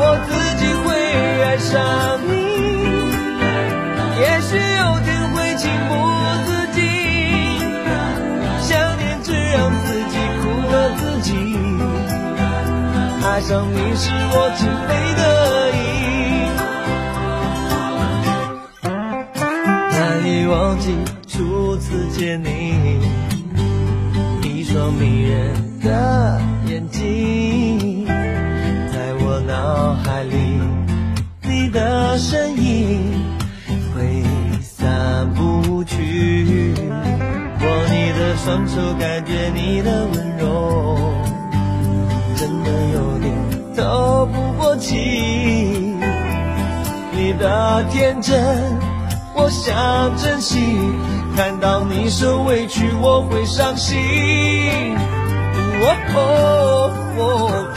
我自己会爱上你也许有天会情不自禁想念只让自己苦了自己爱上你是我情非得已难以忘记初次见你一双迷人的眼睛。脑海里，你的身影挥散不去，握你的双手，感觉你的温柔。真的有点透不过气，你的天真我想珍惜，看到你受委屈我会伤心。哦，哦哦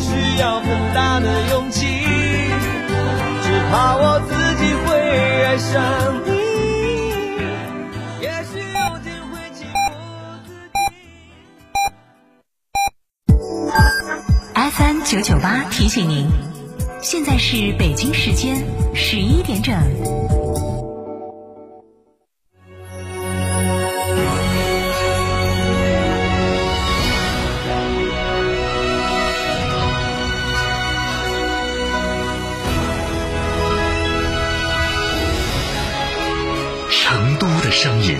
需要很大的勇气，只怕我自己会爱上你。也许有天会情不自禁。FM 九九八提醒您，现在是北京时间十一点整。声音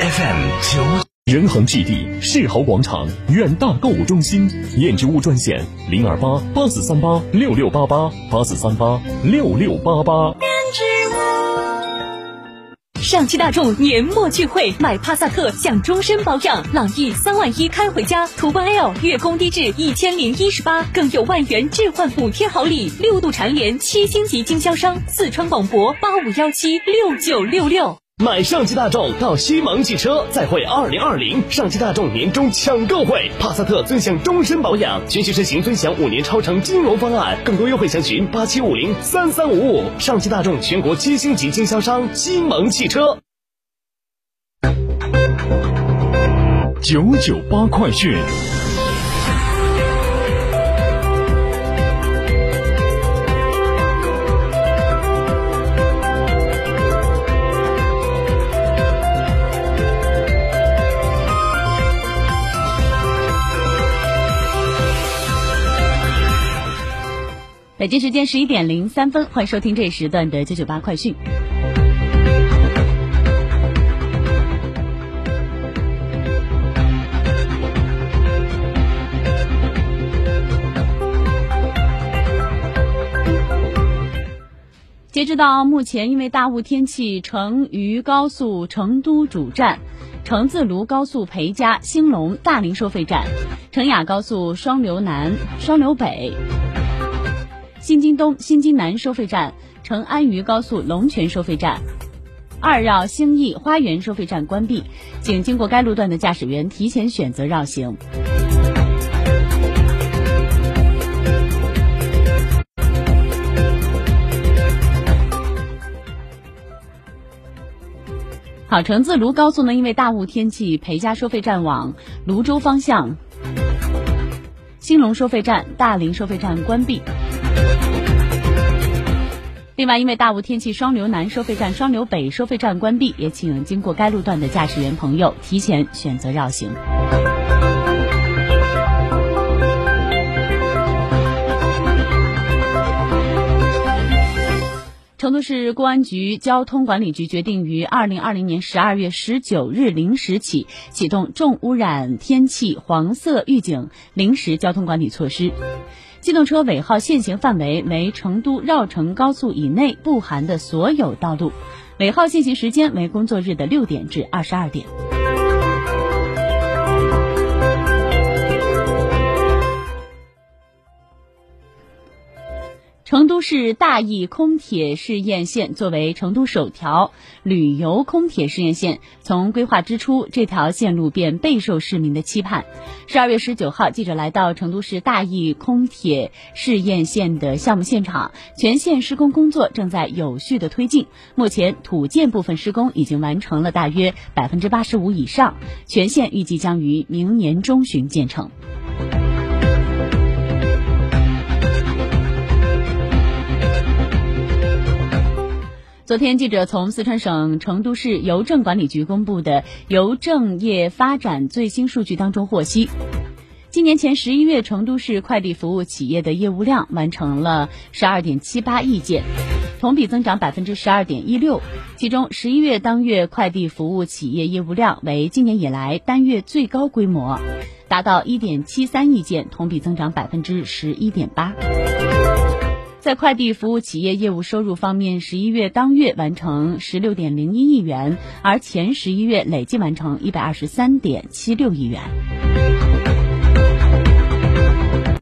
，FM 九仁恒置地世豪广场远大购物中心燕之屋专线零二八八四三八六六八八八四三八六六八八。上汽大众年末聚会，买帕萨特享终身保养，朗逸三万一开回家，途观 L 月供低至一千零一十八，更有万元置换补贴好礼，六度蝉联七星级经销商，四川广博八五幺七六九六六。买上汽大众到西蒙汽车，再会二零二零上汽大众年终抢购会，帕萨特尊享终身保养，全系车型尊享五年超长金融方案，更多优惠详询八七五零三三五五。上汽大众全国七星级经销商西蒙汽车。九九八快讯。北京时间十一点零三分，欢迎收听这一时段的九九八快讯。截止到目前，因为大雾天气，成渝高速成都主站、成自泸高速裴家、兴隆、大林收费站、成雅高速双流南、双流北。新津东、新津南收费站、成安渝高速龙泉收费站、二绕兴义花园收费站关闭，请经过该路段的驾驶员提前选择绕行。好，成自泸高速呢，因为大雾天气，裴家收费站往泸州方向、兴隆收费站、大林收费站关闭。另外，因为大雾天气，双流南收费站、双流北收费站关闭，也请经过该路段的驾驶员朋友提前选择绕行。成都市公安局交通管理局决定于二零二零年十二月十九日零时起启动重污染天气黄色预警临时交通管理措施。机动车尾号限行范围为成都绕城高速以内不含的所有道路，尾号限行时间为工作日的六点至二十二点。市大邑空铁试验线作为成都首条旅游空铁试验线，从规划之初，这条线路便备受市民的期盼。十二月十九号，记者来到成都市大邑空铁试验线的项目现场，全线施工工作正在有序的推进。目前土建部分施工已经完成了大约百分之八十五以上，全线预计将于明年中旬建成。昨天，记者从四川省成都市邮政管理局公布的邮政业发展最新数据当中获悉，今年前十一月，成都市快递服务企业的业务量完成了十二点七八亿件，同比增长百分之十二点一六。其中，十一月当月快递服务企业业务量为今年以来单月最高规模，达到一点七三亿件，同比增长百分之十一点八。在快递服务企业业务收入方面，十一月当月完成十六点零一亿元，而前十一月累计完成一百二十三点七六亿元。